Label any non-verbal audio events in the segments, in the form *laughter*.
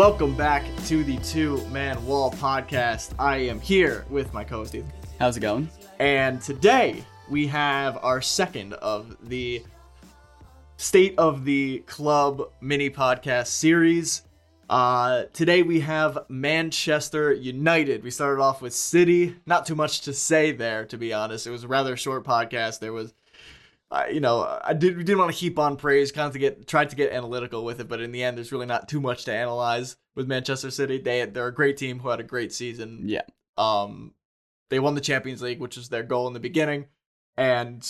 Welcome back to the Two Man Wall podcast. I am here with my co-host Ethan, How's it going? and today we have our second of the State of the Club mini podcast series. Uh, today we have Manchester United. We started off with City. Not too much to say there, to be honest. It was a rather short podcast. There was you know, I did we didn't want to heap on praise, kind of to get tried to get analytical with it, but in the end, there's really not too much to analyze with Manchester City. They they're a great team who had a great season. Yeah. Um, they won the Champions League, which was their goal in the beginning, and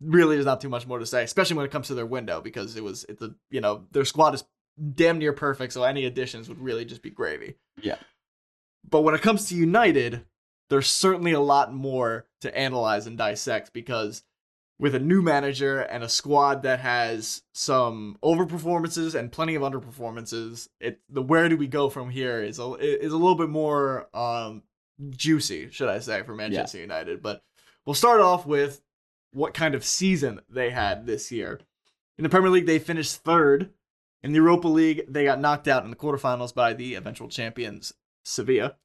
really, there's not too much more to say, especially when it comes to their window, because it was it's a you know their squad is damn near perfect, so any additions would really just be gravy. Yeah. But when it comes to United, there's certainly a lot more to analyze and dissect because with a new manager and a squad that has some overperformances and plenty of underperformances, it the where do we go from here is a is a little bit more um juicy, should I say, for Manchester United. But we'll start off with what kind of season they had this year. In the Premier League, they finished third. In the Europa League, they got knocked out in the quarterfinals by the eventual champions Sevilla.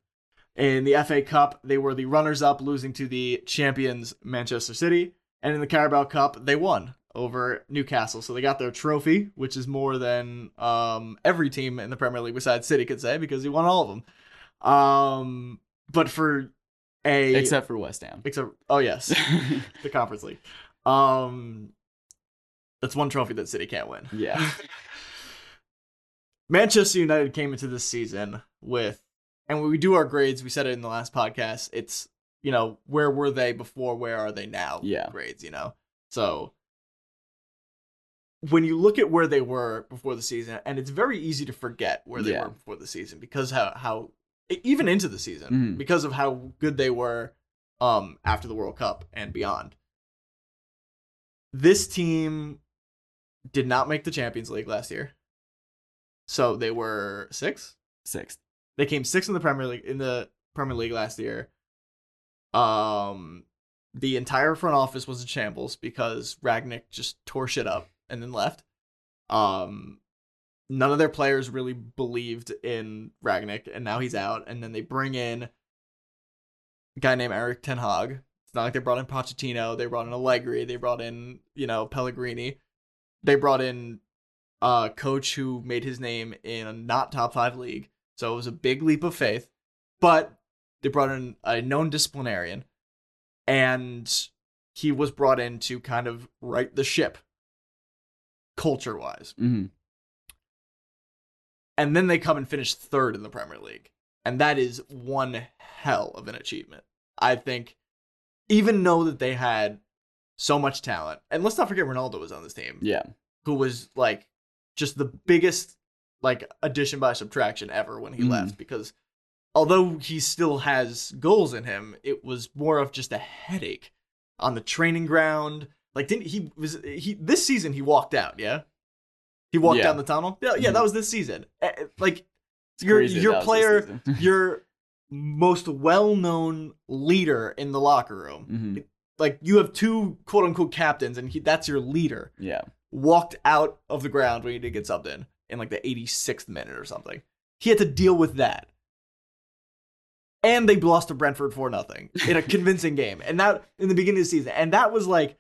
In the FA Cup, they were the runners up, losing to the champions Manchester City. And in the Carabao Cup, they won over Newcastle. So they got their trophy, which is more than um, every team in the Premier League besides City could say because he won all of them. Um, but for a Except for West Ham. except oh yes, *laughs* the Conference League. Um, that's one trophy that City can't win. yeah. *laughs* Manchester United came into this season with, and when we do our grades, we said it in the last podcast. It's you know where were they before? Where are they now? Yeah. grades. You know, so when you look at where they were before the season, and it's very easy to forget where they Yeah. were before the season because how how even into the season Mhm. because of how good they were um after the World Cup and beyond. This team did not make the Champions League last year. So they were six. Sixth. They came sixth in the Premier League in the Premier League last year. Um, the entire front office was in shambles because Rangnick just tore shit up and then left. Um, none of their players really believed in Rangnick, and now he's out. And then they bring in a guy named Erik Ten Hag. It's not like they brought in Pochettino. They brought in Allegri. They brought in you know Pellegrini. They brought in a coach who made his name in a not top five league. So it was a big leap of faith. But they brought in a known disciplinarian, and he was brought in to kind of right the ship, culture wise. hmm And then they come and finish third in the Premier League. And that is one hell of an achievement. I think, even though that they had so much talent, and let's not forget Ronaldo was on this team, Yeah. who was like just the biggest like addition by subtraction ever when he Mhm. left because although he still has goals in him it was more of just a headache on the training ground like didn't he was he this season he walked out yeah he walked Yeah. down the tunnel yeah yeah Mhm. that was this season Eh, eh, like It's your your that was this player *laughs* your most well-known leader in the locker room Mhm. like you have two quote-unquote captains and he, that's your leader Yeah. walked out of the ground when he did get subbed in in like the 86th minute or something. He had to deal with that. And they lost to Brentford for nothing in a *laughs* convincing game. And that in the beginning of the season. And that was like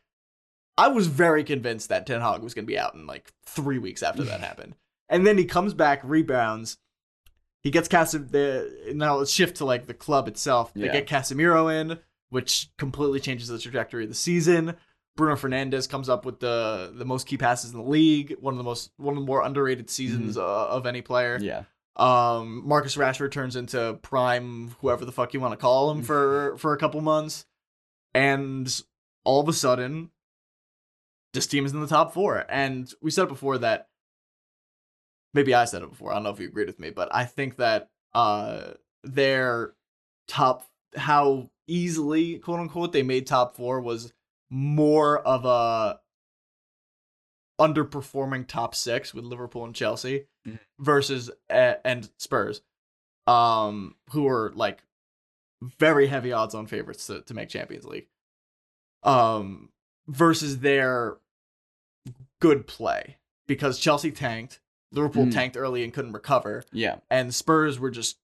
I was very convinced that Ten Hag was gonna be out in like three weeks after that *laughs* happened. And then he comes back, rebounds. He gets Casim the now let's shift to like the club itself. They Yeah. get Casemiro in, which completely changes the trajectory of the season. Bruno Fernandes comes up with the the most key passes in the league, one of the most one of the more underrated seasons uh, of any player. Yeah. Um, Marcus Rashford turns into prime whoever the fuck you want to call him for *laughs* for a couple months, and all of a sudden, this team is in the top four. And we said it before that. Maybe I said it before. I don't know if you agreed with me, but I think that uh their top how easily quote unquote they made top four was more of a underperforming top six with Liverpool and Chelsea. Versus uh, and Spurs, um, who are like very heavy odds on favorites to, to make Champions League, um, versus their good play because Chelsea tanked, Liverpool Mhm. tanked early and couldn't recover, Yeah. and Spurs were just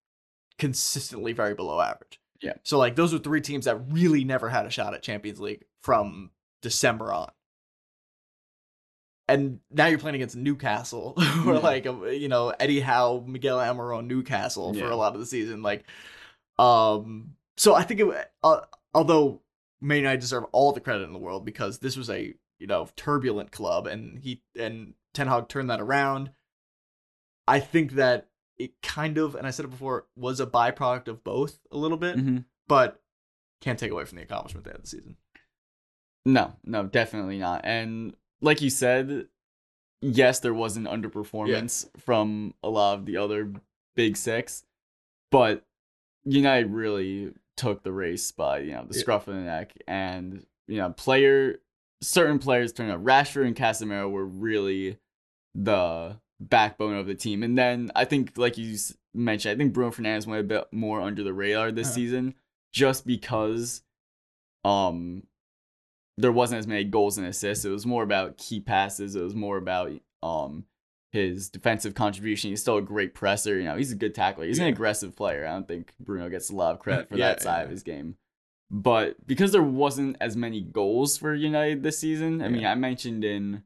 consistently very below average. Yeah. So like those were three teams that really never had a shot at Champions League from December on. And now you're playing against Newcastle, *laughs* or Yeah. like uh, you know Eddie Howe, Miguel Almiron, Newcastle for Yeah. a lot of the season. Like, um, so I think it, uh, although Man United deserve all the credit in the world because this was a you know turbulent club, and he and Ten Hag turned that around. I think that it kind of, and I said it before, was a byproduct of both a little bit, hmm but can't take away from the accomplishment they had this season. No, no, definitely not. And like you said, yes, there was an underperformance from a lot of the other big six, but United really took the race by you know the Yeah. scruff of the neck, and you know player certain players turned out. Rashford and Casemiro were really the backbone of the team, and then I think like you mentioned, I think Bruno Fernandes went a bit more under the radar this Uh-huh. season, just because um there wasn't as many goals and assists. It was more about key passes. It was more about um his defensive contribution. He's still a great presser. You know, he's a good tackler. He's an aggressive player. I don't think Bruno gets a lot of credit *laughs* for Yeah, that side of his game. But because there wasn't as many goals for United this season, I mean, I mentioned in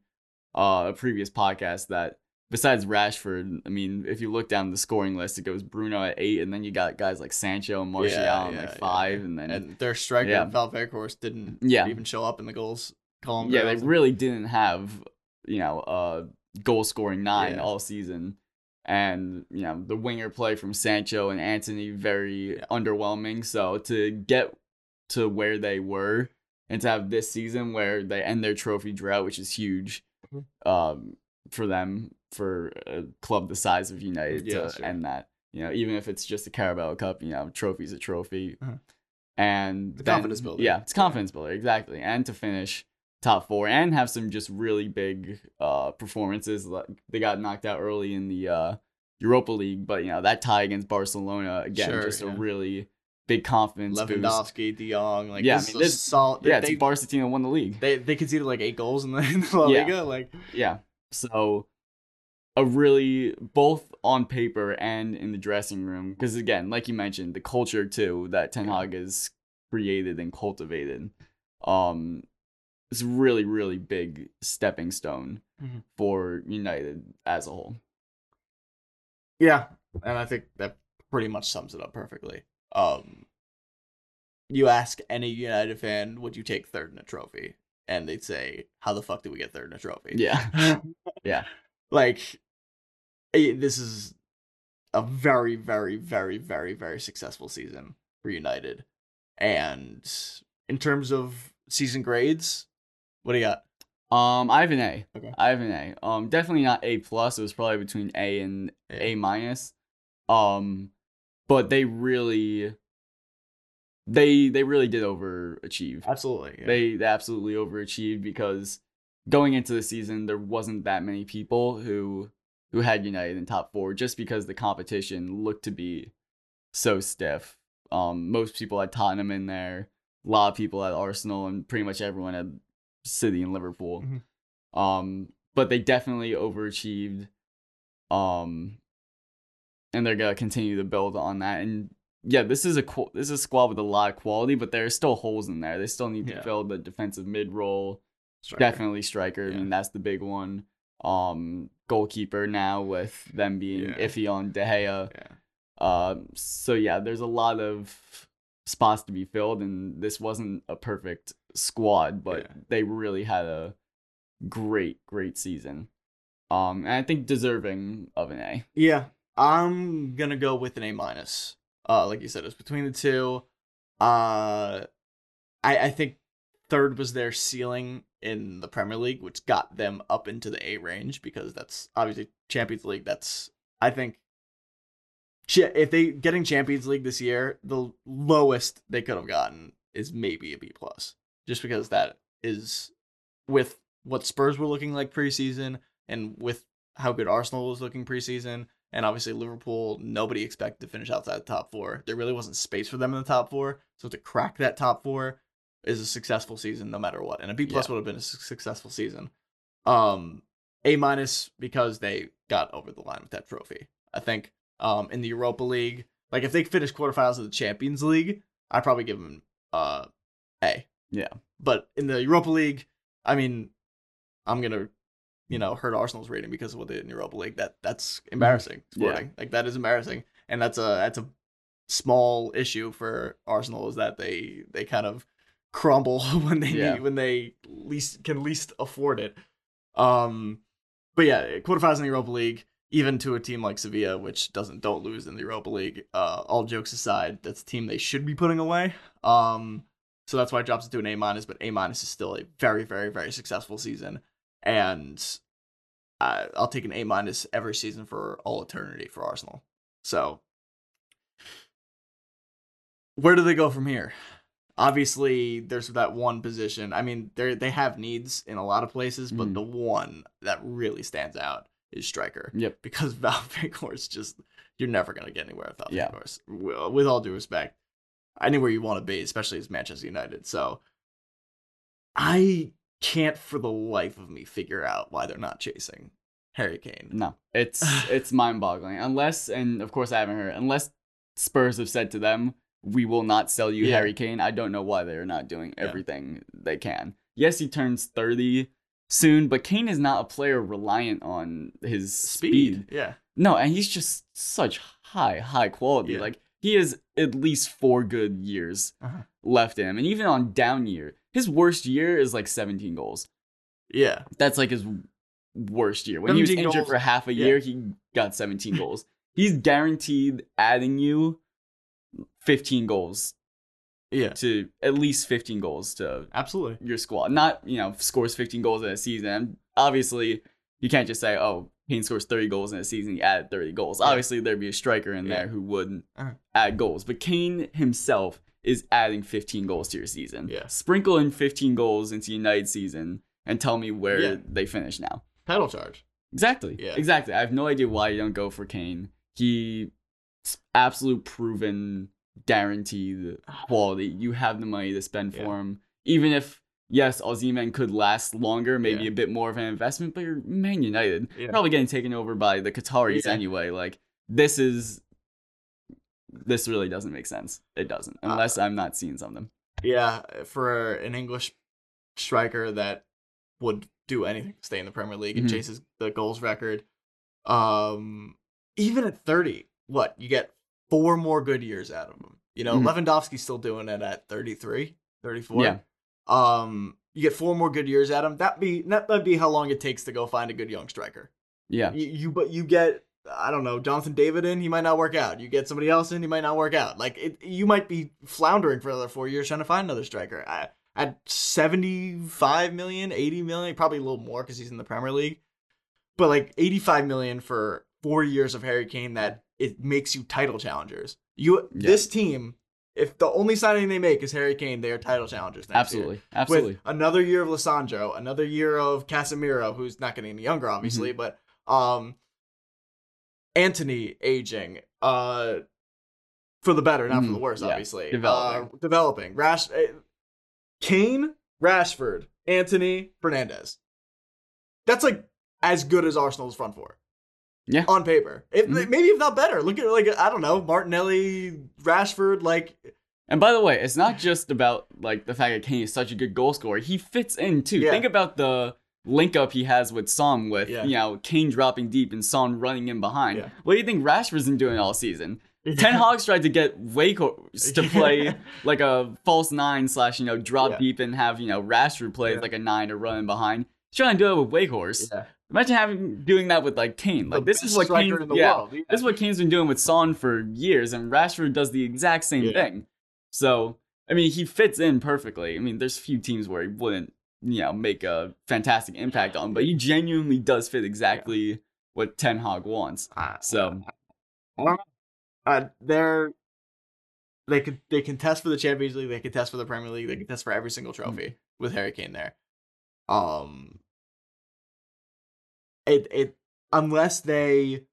uh, a previous podcast that besides Rashford, I mean, if you look down the scoring list, it goes Bruno at eight, and then you got guys like Sancho and Martial Yeah, on yeah, like yeah. five, and then And their striker Yeah. Valverde, course, didn't Yeah. even show up in the goals column. yeah, they really didn't have you know a goal scoring nine Yeah. all season, and you know the winger play from Sancho and Antony very Yeah. underwhelming. So to get to where they were and to have this season where they end their trophy drought, which is huge, Mhm. um, for them for a club the size of United Yeah, to sure. end that. You know, even if it's just a Carabao Cup, you know, trophy's a trophy. Mhm. And The then- confidence builder. Yeah, it's confidence builder, exactly. And to finish top four and have some just really big uh performances. Like they got knocked out early in the uh Europa League, but you know, that tie against Barcelona again, Sure, just a really big confidence boost. Lewandowski, De Jong, like Yeah, I this mean, this- solid. Yeah, they, it's a Barca team that won the league. they they conceded like eight goals in the, *laughs* in the La Yeah. Liga. Like Yeah. So a really both on paper and in the dressing room because again, like you mentioned, the culture too that Ten Hag has created and cultivated um is a really really big stepping stone Mhm. for United as a whole. yeah, and I think that pretty much sums it up perfectly. Um, you ask any United fan, would you take third in a trophy? And they'd say, "How the fuck did we get third in a trophy?" Yeah. *laughs* Yeah. like this is a very, very, very, very, very successful season for United. And in terms of season grades, what do you got? Um I have an A. Okay. I have an A. Um definitely not A plus. It was probably between A and A minus. Um but they really they they really did overachieve. Absolutely. yeah. They, they absolutely overachieved because going into the season there wasn't that many people who who had United in top 4 just because the competition looked to be so stiff. Um most people had Tottenham in there, a lot of people had Arsenal and pretty much everyone had City and Liverpool. Mhm. Um but they definitely overachieved. Um and they're to continue to build on that and yeah, this is a this is a squad with a lot of quality, but there are still holes in there. They still need to Yeah. fill the defensive mid role. Definitely striker. I Yeah. mean, that's the big one. Um, goalkeeper now with them being Yeah. iffy on De Gea. Yeah. Um, so yeah, there's a lot of spots to be filled, and this wasn't a perfect squad, but Yeah. they really had a great, great season. Um, and I think deserving of an A. Yeah, I'm gonna go with an A minus. Uh, like you said, it's between the two. Uh, I I think third was their ceiling in the Premier League, which got them up into the A range because that's obviously Champions League. That's I think. If they getting Champions League this year, the lowest they could have gotten is maybe a B plus, just because that is with what Spurs were looking like preseason and with how good Arsenal was looking preseason, and obviously Liverpool, nobody expected to finish outside the top four. There really wasn't space for them in the top four, so to crack that top four is a successful season no matter what, and a B plus Yeah. would have been a su- successful season. Um, A minus because they got over the line with that trophy. I think um, in the Europa League, like if they finish quarterfinals of the Champions League, I probably give them uh, A. Yeah. But in the Europa League, I mean, I'm gonna, you know, hurt Arsenal's rating because of what they did in Europa League. That that's embarrassing. Mm-hmm. Yeah. Like that is embarrassing, and that's a that's a small issue for Arsenal is that they they kind of crumble *laughs* when they Yeah. need, when they least can least afford it. Um, but yeah, quarterfinals in the Europa League, even to a team like Sevilla, which doesn't don't lose in the Europa League. Uh, all jokes aside, that's a team they should be putting away. Um, so that's why it drops it to an A minus, but A minus is still a very, very, very successful season, and I, I'll take an A minus every season for all eternity for Arsenal. So, where do they go from here? Obviously, there's that one position. I mean, they they have needs in a lot of places, but Mhm. the one that really stands out is striker Yep. because *laughs* Wout Weghorst just you're never gonna get anywhere without Yeah. With with all due respect, anywhere you want to be, especially as Manchester United. So I can't for the life of me figure out why they're not chasing Harry Kane. No, it's *sighs* it's mind boggling. Unless, and of course I haven't heard, unless Spurs have said to them, "We will not sell you Yeah. Harry Kane." I don't know why they're not doing Yeah. everything they can. Yes, he turns thirty soon, but Kane is not a player reliant on his speed. Yeah. No, and he's just such high, high quality. Yeah. Like he has at least four good years Uh-huh. left in him, and even on down year, his worst year is like seventeen goals. Yeah. That's like his worst year. When he was injured goals. for half a Yeah. year, he got 17 goals. He's guaranteed adding you 15 goals Yeah. to at least 15 goals to Absolutely. your squad. Not, you know, scores 15 goals in a season. Obviously, you can't just say, oh, Kane scores 30 goals in a season, he added 30 goals. Yeah. Obviously, there'd be a striker in Yeah. there who would Uh-huh. add goals. But Kane himself is adding 15 goals to your season. Yeah. Sprinkle in 15 goals into United season and tell me where Yeah. they finish now. Title charge. Exactly. Yeah. Exactly. I have no idea why you don't go for Kane. He absolute proven guaranteed quality. You have the money to spend for him. Even if yes, Osimhen could last longer, maybe Yeah. a bit more of an investment, but you're Man United. Yeah. Probably getting taken over by the Qataris Yeah. anyway. Like this is this really doesn't make sense. It doesn't. Uh, Unless I'm not seeing something. Yeah, for an English striker that would do anything to stay in the Premier League and Mhm. chases the goals record. Um, even at 30, what you get four more good years out of him. You know, Mhm. Lewandowski's still doing it at 33, 34. Yeah. Um, you get four more good years out of him. That be that might be how long it takes to go find a good young striker. Yeah. You, you but you get I don't know Jonathan David in, he might not work out. You get somebody else in, he might not work out. Like it, you might be floundering for another four years trying to find another striker. I, at 75 million, 80 million, probably a little more because he's in the Premier League. But like 85 million for four years of Harry Kane, that it makes you title challengers. You Yeah. this team, if the only signing they make is Harry Kane, they are title challengers. Absolutely. Year Absolutely. with another year of Lisandro, another year of Casemiro, who's not getting any younger, obviously, Mm-hmm. but um, Antony aging, uh, for the better, not for Mhm, the worse, yeah, obviously. developing. uh, developing. Rash, uh, Kane, Rashford, Antony, Fernandes. That's like as good as Arsenal's front four. Yeah. On paper, if Mhm. maybe if not better. Look at like I don't know Martinelli, Rashford, like And by the way, it's not just about like the fact that Kane is such a good goal scorer. He fits in too. Yeah. Think about the link up he has with Son with Yeah. you know Kane dropping deep and Son running in behind. Yeah. What do you think Rashford's been doing all season? Ten Hag's tried to get Weghorst *laughs* to play like a false nine slash you know drop deep and have you know Rashford play like a nine or running behind. He's trying to do it with Weghorst. Yeah. Imagine having doing that with like Kane. Like The this is what Kane, in the yeah, world. Yeah. this is what Kane's been doing with Son for years, and Rashford does the exact same Yeah. thing. So, I mean, he fits in perfectly. I mean, there's few teams where he wouldn't, you know, make a fantastic impact on, but he genuinely does fit exactly what Ten Hag wants. Uh, So, uh, they're they could they contest for the Champions League, they contest for the Premier League, they contest for every single trophy with Harry Kane there. Um, it it unless they,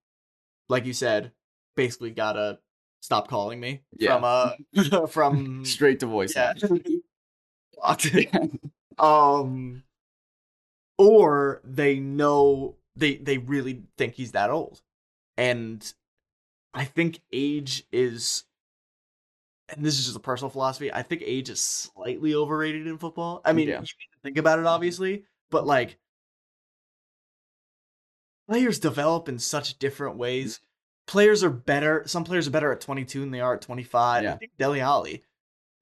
like you said, basically gotta stop calling me Yeah. from uh *laughs* *laughs* from straight to voice. yeah. *laughs* Um, or they know they they really think he's that old, and I think age is. And this is just a personal philosophy. I think age is slightly overrated in football. I mean, Yeah. you need to think about it, obviously, but like players develop in such different ways. Players are better. Some players are better at 22 than they are at 25. I think Dele Alli.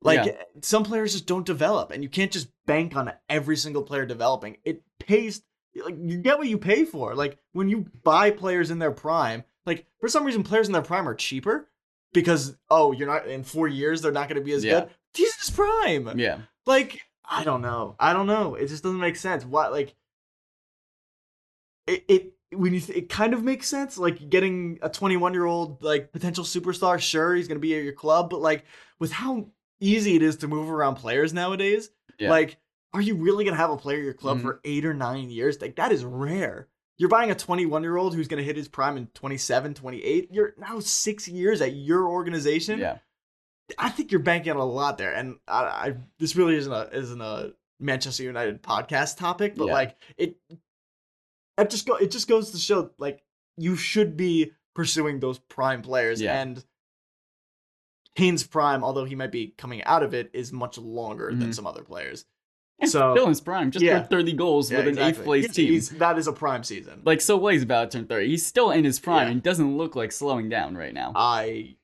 Like Yeah. some players just don't develop, and you can't just bank on every single player developing. It pays. Like you get what you pay for. Like when you buy players in their prime, like for some reason players in their prime are cheaper because oh you're not in four years they're not going to be as Yeah. good. He's his prime. Yeah. Like, I don't know. I don't know. It just doesn't make sense. Why like it it when you th- it kind of makes sense like getting a 21 year old like potential superstar sure he's going to be at your club but like with how easy it is to move around players nowadays Yeah. like are you really going to have a player at your club Mhm. for 8 or 9 years like that is rare you're buying a 21 year old who's going to hit his prime in 27 28 you're now 6 years at your organization Yeah. I think you're banking on a lot there, and I, I this really isn't a isn't a Manchester United podcast topic, but Yeah. like it, it just go it just goes to show like you should be pursuing those prime players, Yeah. and Kane's prime, although he might be coming out of it, is much longer than Mhm. some other players. So So still in his prime, just yeah. 30 goals Yeah, with an exactly. eighth place He's- team. he's- that is a prime season. like so what he's about to turn 30. He's still in his prime Yeah. and doesn't look like slowing down right now. I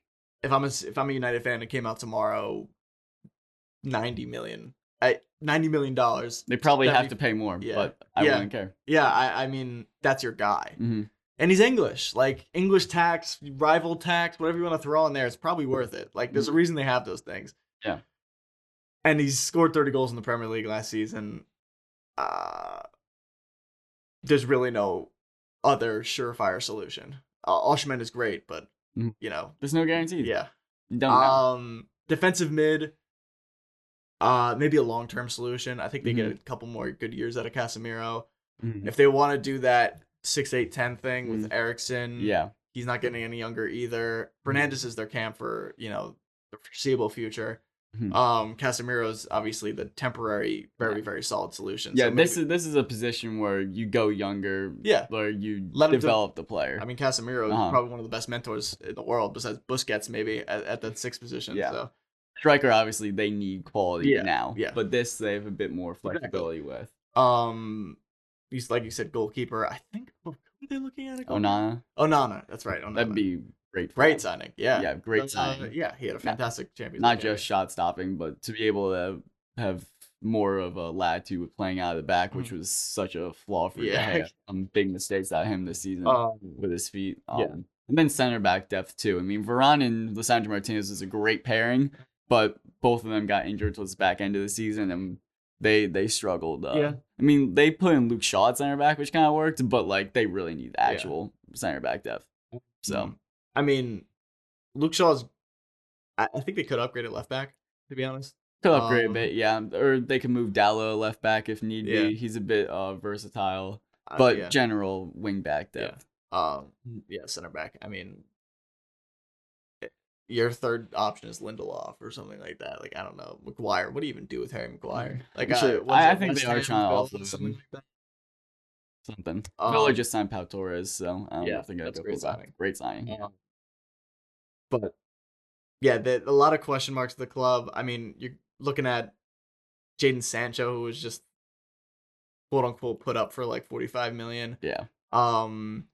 if I'm a if I'm a United fan, it came out tomorrow. Ninety million, I ninety million dollars. they probably have 70 to pay more, yeah. but I Yeah. wouldn't care. Yeah, I, I mean that's your guy, hmm and he's English. Like English tax, rival tax, whatever you want to throw in there, it's probably worth it. Like there's a reason they have those things. Yeah. and he's scored thirty goals in the Premier League last season. Uh, there's really no other surefire solution. Uh, Osimhen is great, but Mhm. you know, There's no guarantee. yeah. You don't know. Um, defensive mid. Uh, maybe a long term solution. I think they get a couple more good years out of Casemiro. Mhm. If they want to do that six, eight, ten thing with Eriksen, Yeah. he's not getting any younger either. Fernandes is their camp for you know the foreseeable future. Mhm. Um, Casemiro's obviously the temporary, very very solid solution. Yeah, so this maybe- is this is a position where you go younger, yeah. where you Let him de- develop the player. I mean, Casemiro Uh-huh. is probably one of the best mentors in the world, besides Busquets, maybe at, at that sixth position. Yeah. So Striker, obviously, they need quality Yeah, now. yeah. But this, they have a bit more flexibility with. Um, he's like you said, goalkeeper. I think who are they looking at? a goalkeeper? Onana, Onana. That's right. Onana. Oh, that'd be great. Great signing. Yeah. Yeah, great Uh, signing. yeah, he had a fantastic Champions Not just shot stopping, but to be able to have more of a latitude with playing out of the back, which was such a flaw for. Yeah. Some *laughs* big mistakes out of him this season Um, with his feet. Um, yeah. And then center back depth too. I mean, Varane and Lisandro Martinez is a great pairing, but both of them got injured towards the back end of the season and they they struggled. Uh, Yeah. I mean, they put in Luke Shaw at center back, which kind of worked, but like they really need Yeah. actual center back depth. So mm, I mean, Luke Shaw's. I, I think they could upgrade at left back. To be honest. could upgrade um, a bit, yeah. Or they could move Dalot left back if need Yeah. be. He's a bit uh, versatile, Uh, but yeah. general wing back depth. Yeah. Um, yeah, center back. I mean, your third option is Lindelof or something like that. Like I don't know, Maguire. What do you even do with Harry Maguire? Like sure- uh, I- I think West they are trying to offload something like that. Something. Um, Villa just signed Pau Torres, so I don't yeah, they're gonna that's go great signing. Great signing. Um, but yeah, the, a lot of question marks at the club. I mean, you're looking at Jadon Sancho, who was just quote unquote put up for like 45 million. Yeah. Um,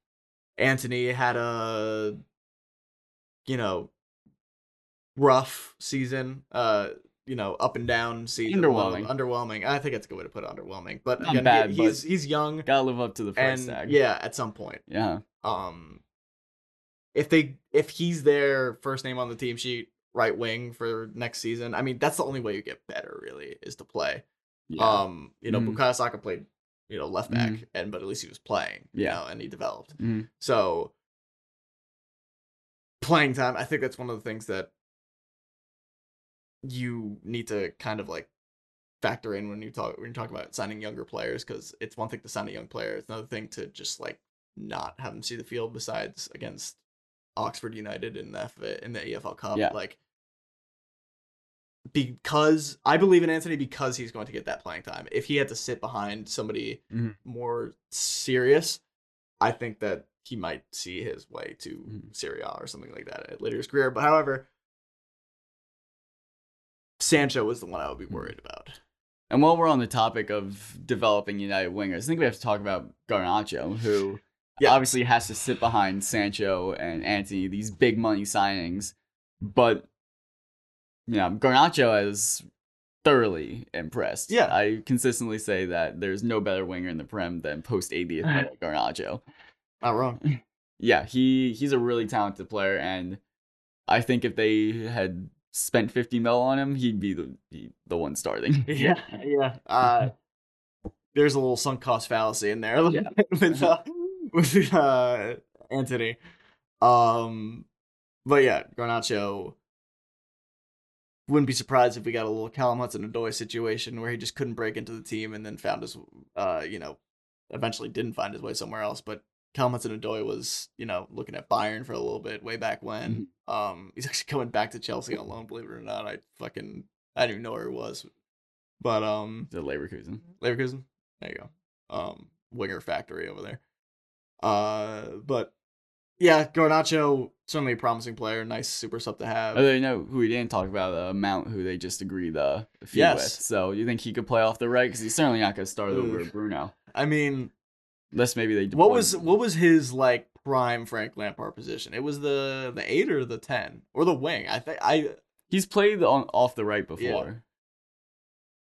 Antony had a, you know, rough season. Uh, you know, up and down season. Well, Underwhelming. Underwhelming. I think that's a good way to put it, underwhelming. But Not again, bad, he- but- he's he's young, Gotta live up to the first and tag. yeah, at some point. Yeah. Um, if they if he's their first name on the team sheet, right wing for next season, I mean that's the only way you get better. Really, is to play. Yeah. Um, you know, Mhm. Bukayo Saka played, you know, left back, Mhm. and but at least he was playing. You Yeah. know, and he developed. Mhm. So playing time, I think that's one of the things that you need to kind of like factor in when you talk when you talk about signing younger players because it's one thing to sign a young player, it's another thing to just like not have them see the field. Besides against Oxford United in the in the EFL Cup, Yeah. like because I believe in Antony because he's going to get that playing time. If he had to sit behind somebody Mhm. more serious, I think that he might see his way to Mhm. Serie A or something like that at later in his career. But however, Sancho was the one I would be worried about. And while we're on the topic of developing United wingers, I think we have to talk about Garnacho, who Yeah. obviously has to sit behind Sancho and Antony, these big money signings. But yeah, Garnacho has thoroughly impressed. Yeah. I consistently say that there's no better winger in the Prem than post 80th minute Garnacho. Not wrong. *laughs* Yeah, he he's a really talented player, and I think if they had spent 50 mil on him, he'd be the the one starting. *laughs* yeah, yeah. Uh, *laughs* there's a little sunk cost fallacy in there *laughs* Yeah. with uh, with uh, Antony. Um, but yeah, Garnacho. Wouldn't be surprised if we got a little Callum Hudson Odoi situation where he just couldn't break into the team and then found his, uh, you know, eventually didn't find his way somewhere else. But Hudson Odoi was, you know, looking at Bayern for a little bit way back when. Um, he's actually coming back to Chelsea on loan, believe it or not. I fucking I didn't even know where he was. But um The Leverkusen. Leverkusen. There you go. Um winger factory over there. Uh but yeah, Garnacho certainly a promising player, nice super sub to have. Oh, you know who we didn't talk about? Uh, Mount, who they just agreed uh, a Yes. with. So you think he could play off the right? Because he's certainly not going to start over Bruno. I mean, Unless maybe they. what was him. what was his like prime Frank Lampard position? It was the the 8 or the 10 or the wing. I think I He's played on off the right before.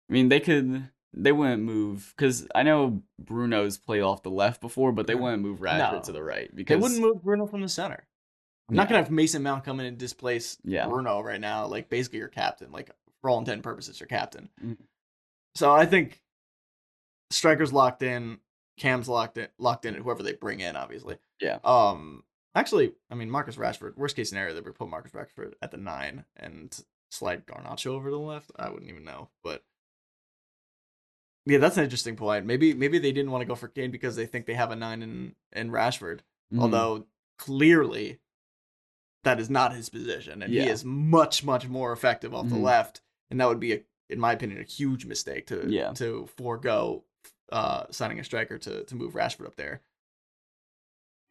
I mean, they could. They wouldn't move because I know Bruno's played off the left before, but they Mhm. wouldn't move Rashford No. to the right because they wouldn't move Bruno from the center. I'm not gonna have Mason Mount come in and displace Yeah. Bruno right now. Like basically your captain, like for all intent and purposes, your captain. Mhm. So I think striker's locked in, Cam's locked in, locked in, and whoever they bring in, obviously. Yeah. Um. Actually, I mean Marcus Rashford. Worst case scenario, they would put Marcus Rashford at the nine and slide Garnacho over to the left. I wouldn't even know, but. Yeah, that's an interesting point. Maybe maybe they didn't want to go for Kane because they think they have a nine in in Rashford Mhm. although clearly that is not his position and he is much much more effective off the Mhm. left and that would be a, in my opinion a huge mistake to Yeah. to forego uh signing a striker to to move Rashford up there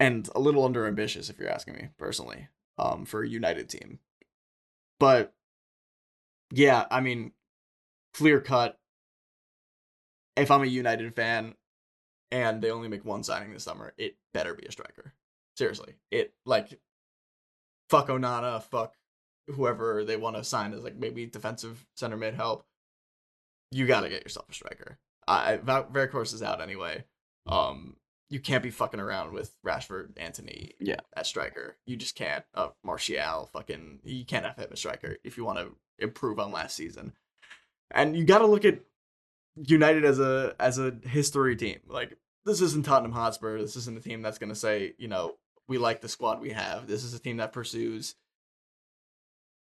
and a little under ambitious if you're asking me personally um for a united team but yeah i mean clear cut if i'm a united fan and they only make one signing this summer, it better be a striker. Seriously, it like fuck Onana, fuck whoever they want to sign as like maybe defensive center mid help. You got to get yourself a striker. I Veracruz is out anyway. Um, you can't be fucking around with Rashford, Antony, Yeah. at striker. You just can't. Uh, Martial, fucking, you can't have him a striker if you want to improve on last season. And you got to look at United as a as a history team. Like this isn't Tottenham Hotspur. This isn't a team that's going to say, you know, we like the squad we have. This is a team that pursues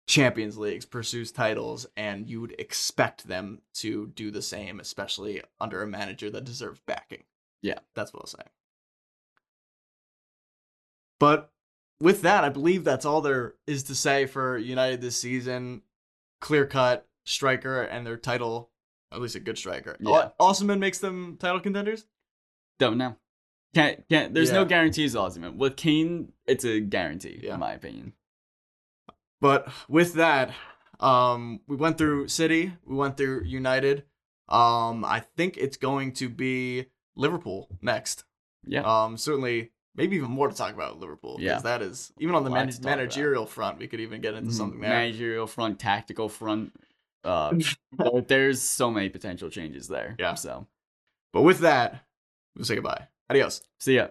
Champions Leagues, pursues titles, and you would expect them to do the same, especially under a manager that deserves backing. Yeah. That's what I was saying. But with that, I believe that's all there is to say for United this season. Clear cut striker and their title, at least a good striker. Yeah. Osimhen makes them title contenders. Don't know. Can't can't. There's no Yeah. guarantees, Osimhen. With Kane, it's a guarantee, Yeah. in my opinion. But with that, um, we went through City, we went through United. Um, I think it's going to be Liverpool next. Yeah. Um, certainly, maybe even more to talk about Liverpool. Yeah. that is even on the man- talk about. managerial front, we could even get into Mhm. something there. Managerial front, tactical front. Uh, *laughs* there's so many potential changes there. Yeah. So But with that, we'll say goodbye. Adios. see ya.